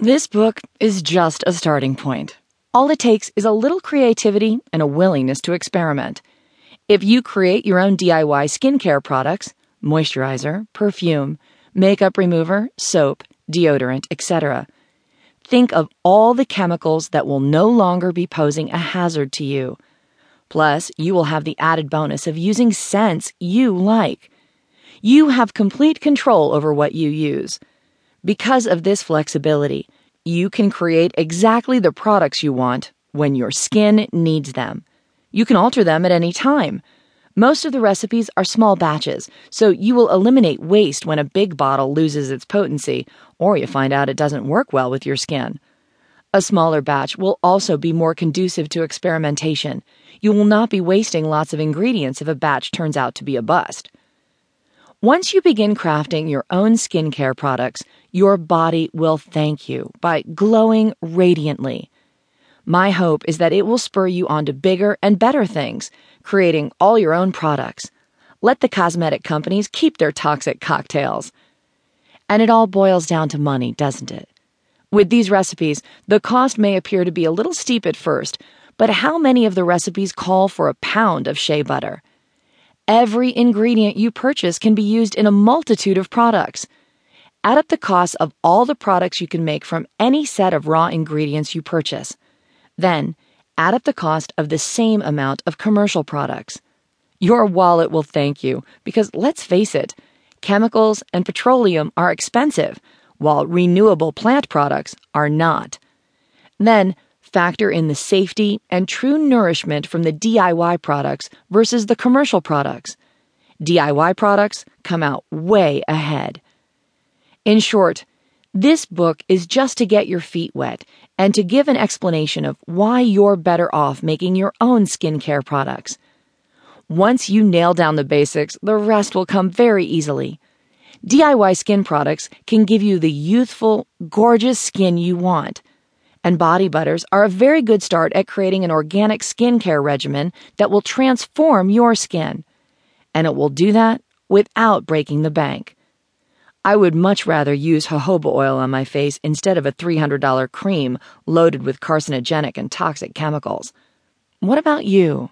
This book is just a starting point. All it takes is a little creativity and a willingness to experiment. If you create your own DIY skincare products, moisturizer, perfume, makeup remover, soap, deodorant, etc., think of all the chemicals that will no longer be posing a hazard to you. Plus, you will have the added bonus of using scents you like. You have complete control over what you use. Because of this flexibility, you can create exactly the products you want when your skin needs them. You can alter them at any time. Most of the recipes are small batches, so you will eliminate waste when a big bottle loses its potency or you find out it doesn't work well with your skin. A smaller batch will also be more conducive to experimentation. You will not be wasting lots of ingredients if a batch turns out to be a bust. Once you begin crafting your own skincare products, your body will thank you by glowing radiantly. My hope is that it will spur you on to bigger and better things, creating all your own products. Let the cosmetic companies keep their toxic cocktails. And it all boils down to money, doesn't it? With these recipes, the cost may appear to be a little steep at first, but how many of the recipes call for a pound of shea butter? Every ingredient you purchase can be used in a multitude of products. Add up the costs of all the products you can make from any set of raw ingredients you purchase. Then, add up the cost of the same amount of commercial products. Your wallet will thank you because let's face it, chemicals and petroleum are expensive, while renewable plant products are not. Then, factor in the safety and true nourishment from the DIY products versus the commercial products. DIY products come out way ahead. In short, this book is just to get your feet wet and to give an explanation of why you're better off making your own skincare products. Once you nail down the basics, the rest will come very easily. DIY skin products can give you the youthful, gorgeous skin you want and body butters are a very good start at creating an organic skincare regimen that will transform your skin. And it will do that without breaking the bank. I would much rather use jojoba oil on my face instead of a $300 cream loaded with carcinogenic and toxic chemicals. What about you?